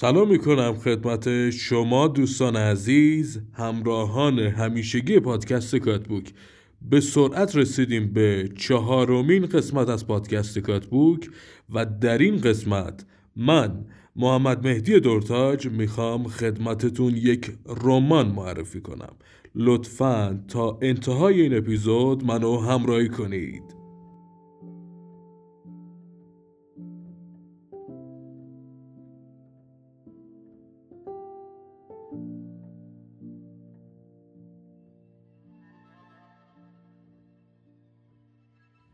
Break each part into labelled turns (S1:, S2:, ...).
S1: سلام می‌کنم خدمت شما دوستان عزیز همراهان همیشگی پادکست کاتبوک. به سرعت رسیدیم به چهارمین قسمت از پادکست کاتبوک و در این قسمت من محمد مهدی دورتاج می‌خوام خدمتتون یک رمان معرفی کنم. لطفا تا انتهای این اپیزود منو همراهی کنید.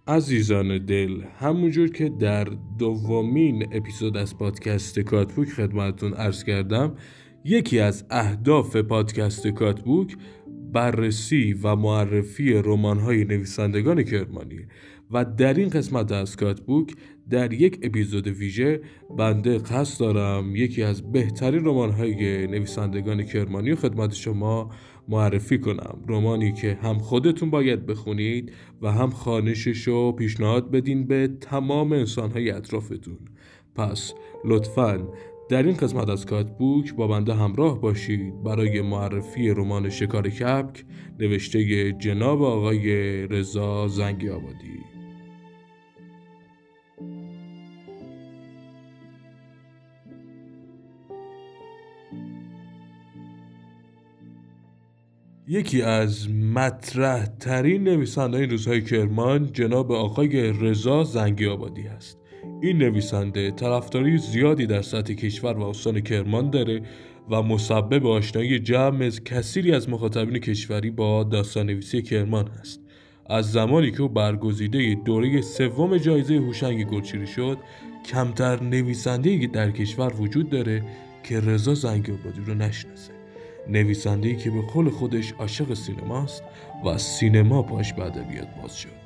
S1: عزیزان دل همونجور که در دومین اپیزود از پادکست کاتبوک خدمتتون عرض کردم یکی از اهداف پادکست کاتبوک بررسی و معرفی رمان‌های نویسندگان کرمانی و در این قسمت از کاتبوک در یک اپیزود ویژه بنده قصد دارم یکی از بهترین رمان‌های نویسندگان کرمانی و خدمت شما معرفی کنم. رمانی که هم خودتون باید بخونید و هم خانشش رو پیشنهاد بدین به تمام انسانهای اطرافتون. پس لطفاً در این قسمت از کاتبوک با بنده همراه باشید. برای معرفی رمان شکار کپک نوشته جناب آقای رضا زنگی آبادی یکی از مطرح ترین نویسنده این روزهای کرمان جناب آقای رضا زنگی آبادی است این نویسنده طرفداری زیادی در سطح کشور و استان کرمان داره و مسبب آشنایی جمع کثیری از مخاطبین کشوری با داستان نویسی کرمان است از زمانی که او برگزیده دوره سوم جایزه هوشنگ گلچیری شد کمتر نویسنده در کشور وجود داره که رضا زنگی آبادی رو نشناسه. نویسنده که به قول خودش عاشق سینماست و سینما پاش به ادبیات باز شد.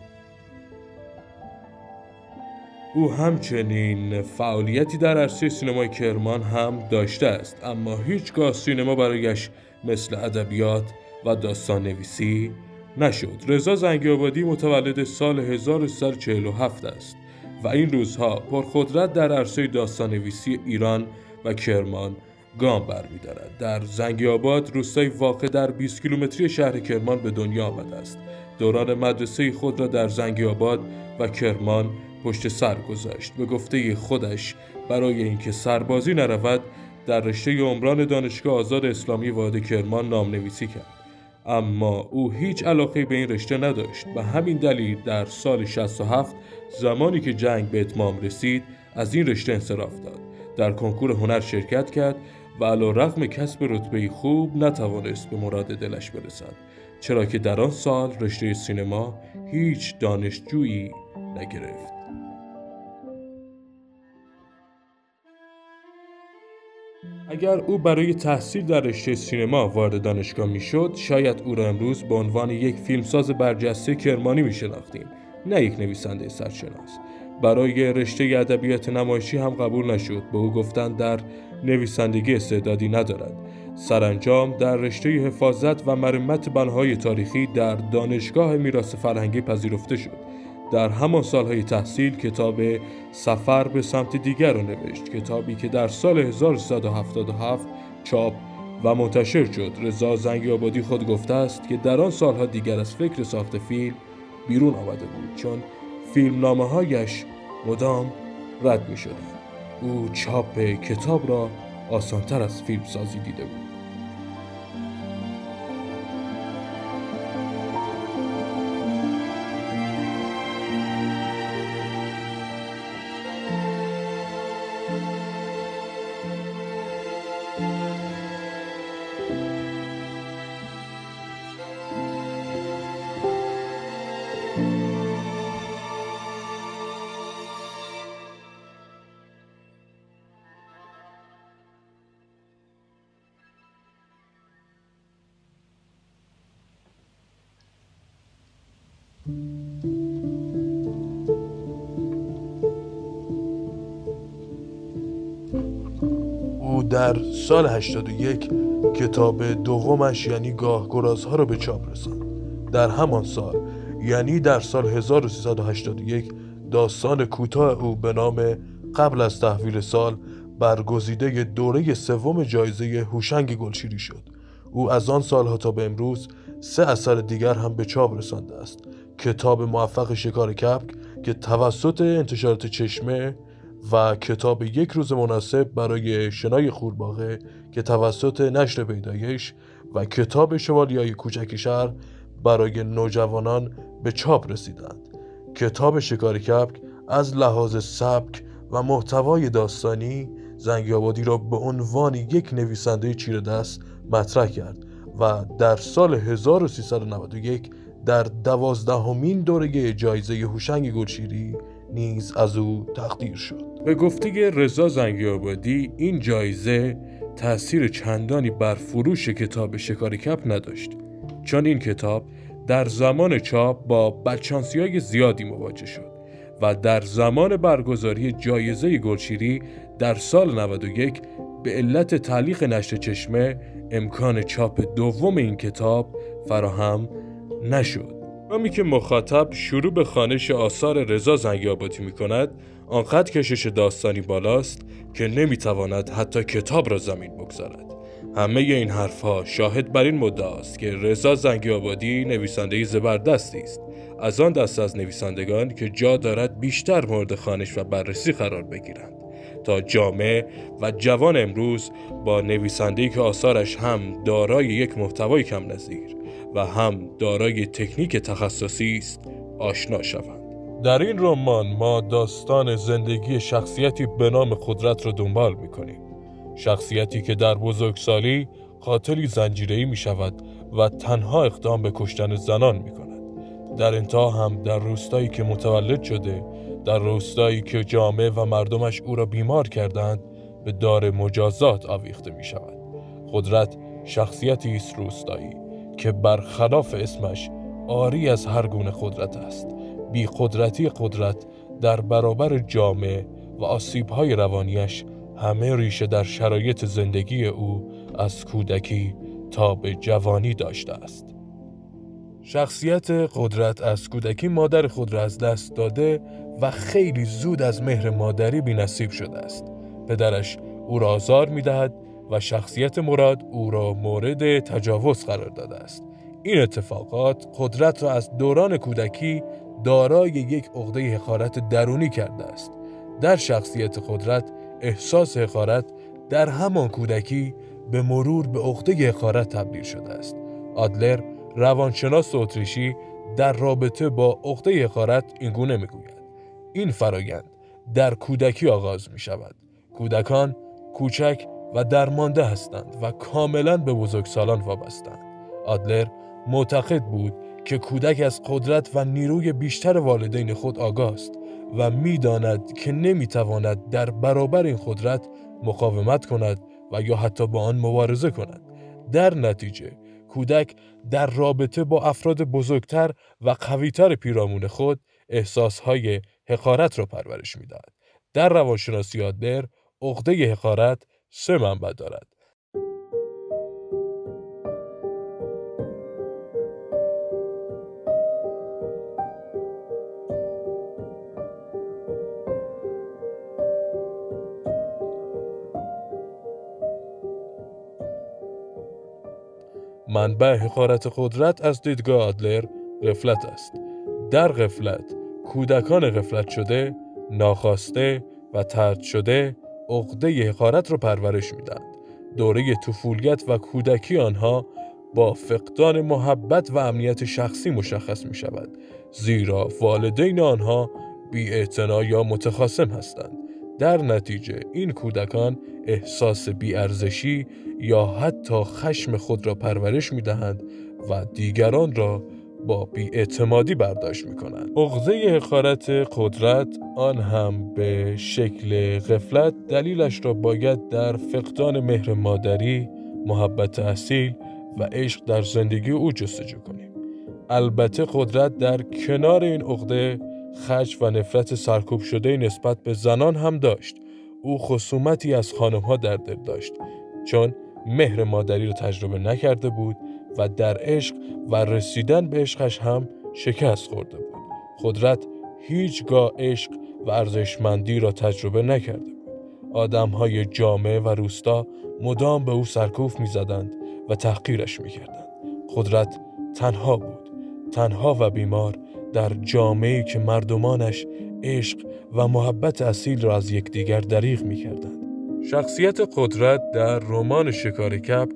S1: او همچنین فعالیتی در عرصه سینمای کرمان هم داشته است اما هیچگاه سینما برایش مثل ادبیات و داستان نویسی نشد. رضا زنگی آبادی متولد سال 1347 است و این روزها پرخدرت در عرصه داستان نویسی ایران و کرمان گام برمیدارد. در زنگی آباد روستای واقع در 20 کیلومتری شهر کرمان به دنیا آمده است. دوران مدرسه خود را در زنگی آباد و کرمان پشت سر گذاشت. به گفته خودش برای اینکه سربازی نرود در رشته عمران دانشگاه آزاد اسلامی واحد کرمان نام نویسی کرد. اما او هیچ علاقه به این رشته نداشت. و همین دلیل در سال 67 زمانی که جنگ به اتمام رسید از این رشته انصراف داد. در کنکور هنر شرکت کرد و علا رغم کسب رتبه خوب نتوانست به مراد دلش برسد چرا که در آن سال رشته سینما هیچ دانشجویی نگرفت. اگر او برای تحصیل در رشته سینما وارد دانشگاه می‌شد شاید او را امروز به عنوان یک فیلمساز برجسته کرمانی می شناختیم نه یک نویسنده سرشناس. برای رشته ادبیات نمایشی هم قبول نشد. به او گفتند در نویسندگی استعدادی ندارد. سرانجام در رشته حفاظت و مرمت بنهای تاریخی در دانشگاه میراث فرهنگی پذیرفته شد. در همان سالهای تحصیل کتاب سفر به سمت دیگر را نوشت. کتابی که در سال 1377 چاپ و منتشر شد. رضا زنگی آبادی خود گفته است که در آن سالها دیگر از فکر ساخت فیلم بیرون آمده بود. چون فیلم نامه هایش مدام رد می شدن. او چاپ کتاب را آسانتر از فیلم سازی دیده بود در سال 81 کتاب دومش یعنی گاه گرازها را به چاپ رساند. در همان سال یعنی در سال 1381 داستان کوتاه او به نام قبل از تحویل سال برگزیده دوره سوم جایزه هوشنگ گلشیری شد. او از آن سالها تا به امروز سه اثر دیگر هم به چاپ رسانده است. کتاب موفق شکار کپک که توسط انتشارات چشمه و کتاب یک روز مناسب برای شنای خورباغه که توسط نشر پیدایش و کتاب شوالیای کوچک شهر برای نوجوانان به چاپ رسیدند. کتاب شکار کپک از لحاظ سبک و محتوای داستانی زنگیابادی را به عنوان یک نویسنده چیره دست مطرح کرد و در سال 1391 در دوازدهمین دوره جایزه هوشنگ گلشیری نیز از او تقدیر شد. به گفته رضا زنگی آبادی این جایزه تأثیر چندانی بر فروش کتاب شکار کپ نداشت. چون این کتاب در زمان چاپ با بدشانسی های زیادی مواجه شد و در زمان برگزاری جایزه گلشیری در سال 91 به علت تعلیق نشر چشمه امکان چاپ دوم این کتاب فراهم نشد. هنگامی که مخاطب شروع به خانش آثار رضا زنگیابادی می کند آنقدر کشش داستانی بالاست که نمی‌تواند حتی کتاب را زمین بگذارد. همه این حرفها شاهد بر این مدعا است که رضا زنگیابادی نویسنده زبردستی است. از آن دست از نویسندگان که جا دارد بیشتر مورد خانش و بررسی قرار بگیرند. تا جامعه و جوان امروز با نویسنده‌ای که آثارش هم دارای یک محتوای کم نظیر. و هم دارای تکنیک تخصصی است آشنا شوند در این رمان ما داستان زندگی شخصیتی به نام قدرت را دنبال می‌کنیم شخصیتی که در بزرگسالی قاتلی زنجیره‌ای می شود و تنها اقدام به کشتن زنان می کند. در انتها هم در روستایی که متولد شده در روستایی که جامعه و مردمش او را بیمار کردند به دار مجازات آویخته می شود. قدرت شخصیتی است روستایی که برخلاف اسمش آری از هر گونه قدرت است. بی قدرتی قدرت در برابر جامعه و آسیبهای روانیش همه ریشه در شرایط زندگی او از کودکی تا به جوانی داشته است. شخصیت قدرت از کودکی مادر خود را از دست داده و خیلی زود از مهر مادری بی نصیب شده است. پدرش او را آزار می دهد و شخصیت مراد او را مورد تجاوز قرار داده است. این اتفاقات قدرت را از دوران کودکی دارای یک عقده حقارت درونی کرده است. در شخصیت قدرت احساس حقارت در همان کودکی به مرور به عقده حقارت تبدیل شده است. آدلر روانشناس اتریشی در رابطه با عقده حقارت اینگونه می‌گوید این فرایند در کودکی آغاز می شود کودکان کوچک و درمانده هستند و کاملا به بزرگسالان وابستند. آدلر معتقد بود که کودک از قدرت و نیروی بیشتر والدین خود آگاه است و می‌داند که نمی‌تواند در برابر این قدرت مقاومت کند و یا حتی با آن مبارزه کند. در نتیجه کودک در رابطه با افراد بزرگتر و قویتر پیرامون خود احساسهای حقارت را پرورش می‌دهد در روانشناسی آدلر عقده حقارت سه منبع دارد. منبع حقارت قدرت از دیدگاه آدلر غفلت است. در غفلت کودکان غفلت شده ناخواسته و ترد شده عقده حقارت را پرورش می‌دهند دوره طفولیت و کودکی آنها با فقدان محبت و امنیت شخصی مشخص می شود زیرا والدین آنها بی یا متخاصم هستند. در نتیجه این کودکان احساس بیارزشی یا حتی خشم خود را پرورش می دهند و دیگران را با بیاعتمادی برداشت می کنند. اغزه حقارت قدرت آن هم به شکل غفلت دلیلش را باید در فقدان مهر مادری، محبت اصیل و عشق در زندگی او جستجو کنیم. البته قدرت در کنار این عقده خش و نفرت سرکوب شده نسبت به زنان هم داشت. او خصومتی از خانمها در دل داشت چون مهر مادری را تجربه نکرده بود و در عشق و رسیدن به عشقش هم شکست خورده بود. قدرت هیچگاه عشق و ارزشمندی را تجربه نکرده بود. آدمهای جامعه و روستا مدام به او سرکوف می‌زدند و تحقیرش می‌کردند. قدرت تنها بود. تنها و بیمار در جامعه که مردمانش عشق و محبت اصیل را از یکدیگر دریغ می‌کردند. شخصیت قدرت در رمان شکار کپ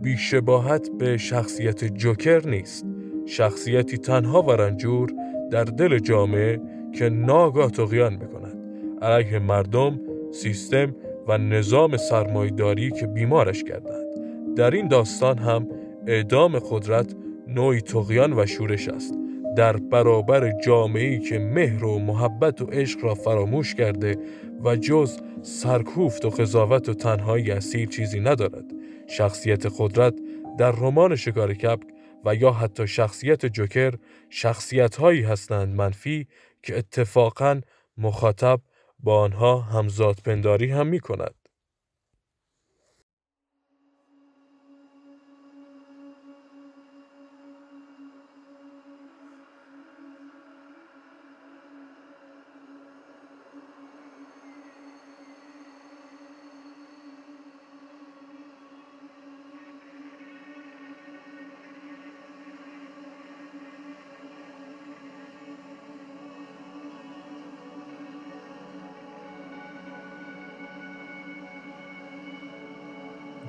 S1: بیشباهت به شخصیت جوکر نیست. شخصیتی تنها و رنجور در دل جامعه که ناگاه تقیان می‌کند. علیه مردم سیستم و نظام سرمایداری که بیمارش کردند. در این داستان هم اعدام قدرت نوعی تقیان و شورش است. در برابر جامعه‌ای که مهر و محبت و عشق را فراموش کرده و جز سرکوفت و قضاوت و تنهایی اسیر چیزی ندارد. شخصیت قدرت در رمان شکار کپک و یا حتی شخصیت جوکر شخصیت هایی هستند منفی که اتفاقا مخاطب با آنها همزاد پنداری هم می کند.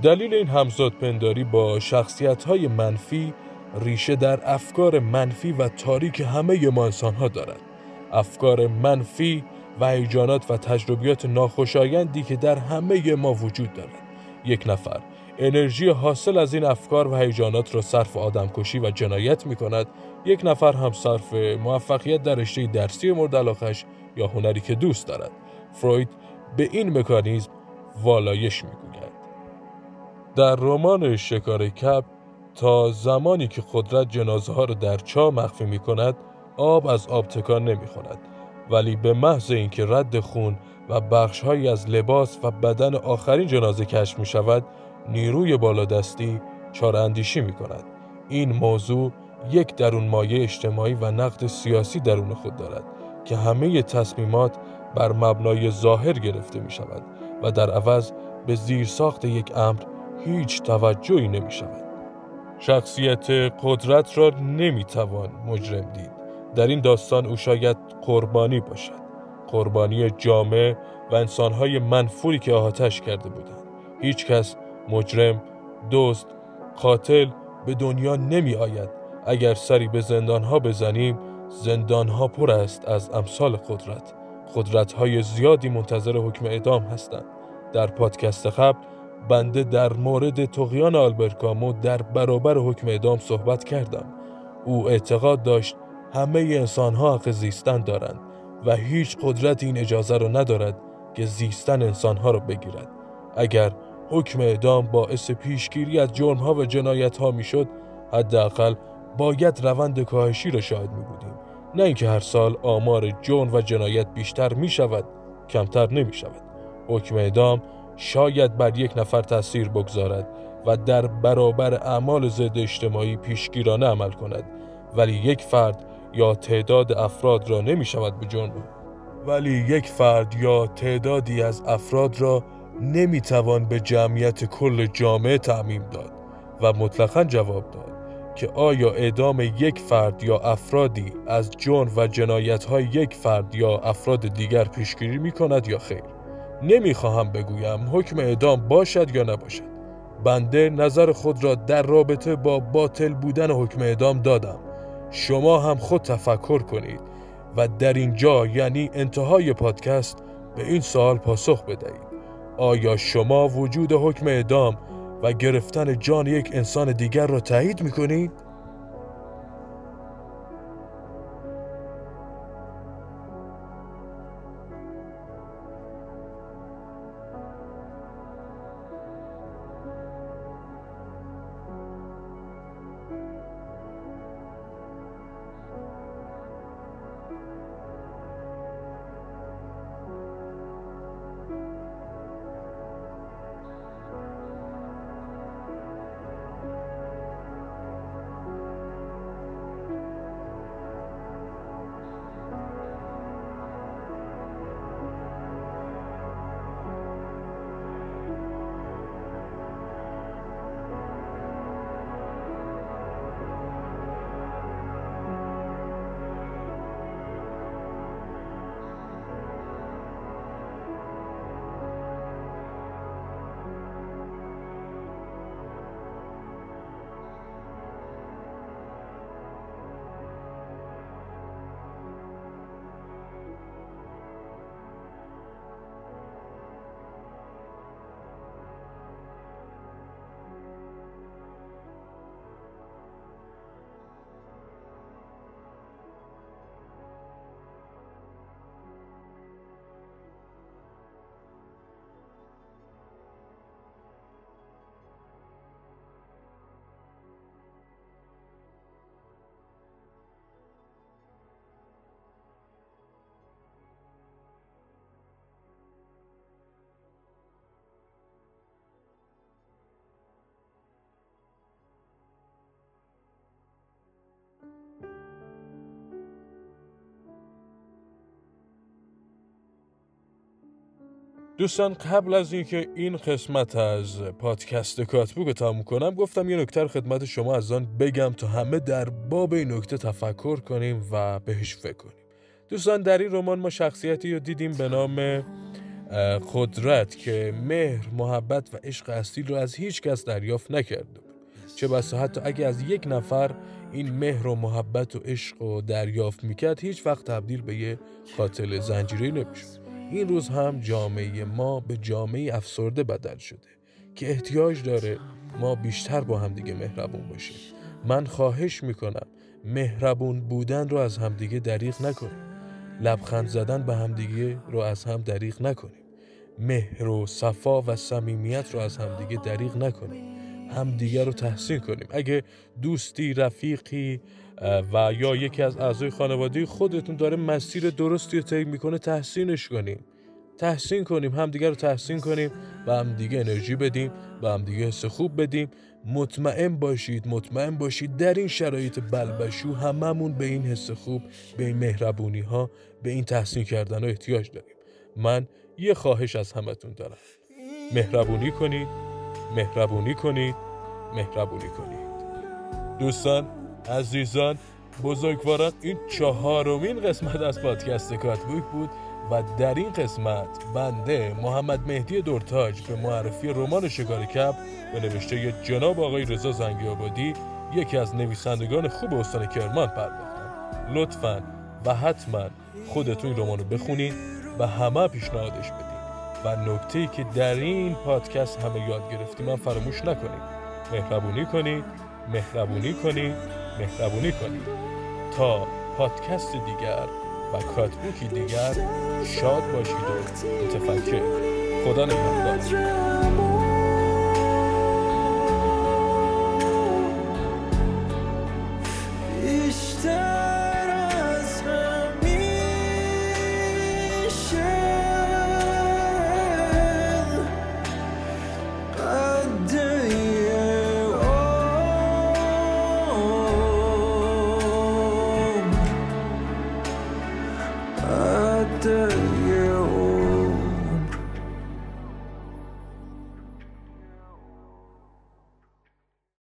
S1: دلیل این همزاد پنداری با شخصیت های منفی ریشه در افکار منفی و تاریک همه ما انسان ها دارد. افکار منفی و هیجانات و تجربیات ناخوشایندی که در همه ما وجود دارد. یک نفر انرژی حاصل از این افکار و هیجانات را صرف آدمکشی و جنایت می کند یک نفر هم صرف موفقیت در رشته درسی مورد علاقش یا هنری که دوست دارد. فروید به این مکانیزم والایش می‌گوید. در رمان شکار کپ تا زمانی که قدرت جنازه ها را در چا مخفی می کند آب از آب تکان نمی خورد ولی به محض اینکه رد خون و بخشهایی از لباس و بدن آخرین جنازه کشف می شود نیروی بالادستی چاراندیشی می کند این موضوع یک درون مایه اجتماعی و نقد سیاسی درون خود دارد که همه تصمیمات بر مبنای ظاهر گرفته می شود و در عوض به زیر ساخت یک امر هیچ توجهی نمی شود. شخصیت قدرت را نمی توان مجرم دید. در این داستان او شاید قربانی باشد. قربانی جامعه و انسانهای منفوری که آهاتش کرده بودند. هیچ کس مجرم، دوست، قاتل به دنیا نمی آید. اگر سری به زندانها بزنیم زندانها پر است از امثال قدرت. قدرتهای زیادی منتظر حکم اعدام هستند. در پادکست قبل بنده در مورد تقیان آلبرکامو در برابر حکم اعدام صحبت کردم. او اعتقاد داشت همه انسان ها حق زیستن دارند و هیچ قدرت این اجازه را ندارد که زیستن انسان ها را بگیرد. اگر حکم اعدام باعث پیشگیری از جرم ها و جنایت ها می شد حداقل باید روند کاهشی را شاهد می بودیم نه اینکه هر سال آمار جرم و جنایت بیشتر می شود کمتر نمی شود حکم اعدام شاید بر یک نفر تاثیر بگذارد و در برابر اعمال ضد اجتماعی پیشگیرانه عمل کند ولی یک فرد یا تعداد افراد را نمی شود به جرم ولی یک فرد یا تعدادی از افراد را نمی توان به جمعیت کل جامعه تعمیم داد و مطلقا جواب داد که آیا اعدام یک فرد یا افرادی از جرم و جنایت های یک فرد یا افراد دیگر پیشگیری می کند یا خیر. نمی‌خواهم بگویم حکم اعدام باشد یا نباشد. بنده نظر خود را در رابطه با باطل بودن حکم اعدام دادم. شما هم خود تفکر کنید و در اینجا یعنی انتهای پادکست به این سوال پاسخ بدهید. آیا شما وجود حکم اعدام و گرفتن جان یک انسان دیگر را تایید می دوستان قبل از اینکه این قسمت از پادکست کاتبوک رو تموم کنم گفتم یه نکته خدمت شما از آن بگم تا همه در باب این نکته تفکر کنیم و بهش فکر کنیم. دوستان در این رمان ما شخصیتی رو دیدیم به نام قدرت که مهر، محبت و عشق اصیل رو از هیچ کس دریافت نکرده چه بسا حتی اگه از یک نفر این مهر و محبت و عشق رو دریافت می‌کرد هیچ وقت تبدیل به یه قاتل زنجیری نمی‌شد. این روز هم جامعه ما به جامعه افسرده بدل شده که احتیاج داره ما بیشتر با همدیگه مهربون باشیم. من خواهش می‌کنم مهربون بودن رو از همدیگه دریغ نکنیم. لبخند زدن به همدیگه رو از هم دریغ نکنیم. مهر و صفا و صمیمیت رو از همدیگه دریغ نکنیم. همدیگه رو تحسین کنیم. اگه دوستی رفیقی و یا یکی از اعضای خانواده خودتون داره مسیر درستی رو طی می‌کنه تحسینش کنیم. تحسین کنیم همدیگه رو تحسین کنیم و همدیگه انرژی بدیم و همدیگه حس خوب بدیم. مطمئن باشید مطمئن باشید در این شرایط بلبشو هممون به این حس خوب به این مهربونی ها به این تحسین کردن ها احتیاج داریم. من یه خواهش از همتون دارم. مهربونی کنید. مهربونی کنید. مهربونی کنید. دوستان عزیزان بزرگواران این چهارمین قسمت از پادکست کاتبوک بود و در این قسمت بنده محمد مهدی دورتاج به معرفی رمان شکار کپ به نوشته جناب آقای رضا زنگی آبادی یکی از نویسندگان خوب استان کرمان پرداختم. لطفا و حتما خودتون این رمانو بخونید و همه پیشنهادش بدید. و نکته ای که در این پادکست همه یاد گرفتیم من فراموش نکنید. مهربونی کنید مهربونی کنید مهربونی کنید. تا پادکست دیگر و کاتبوکی دیگر شاد باشید و متفکر. خدا نگهدار.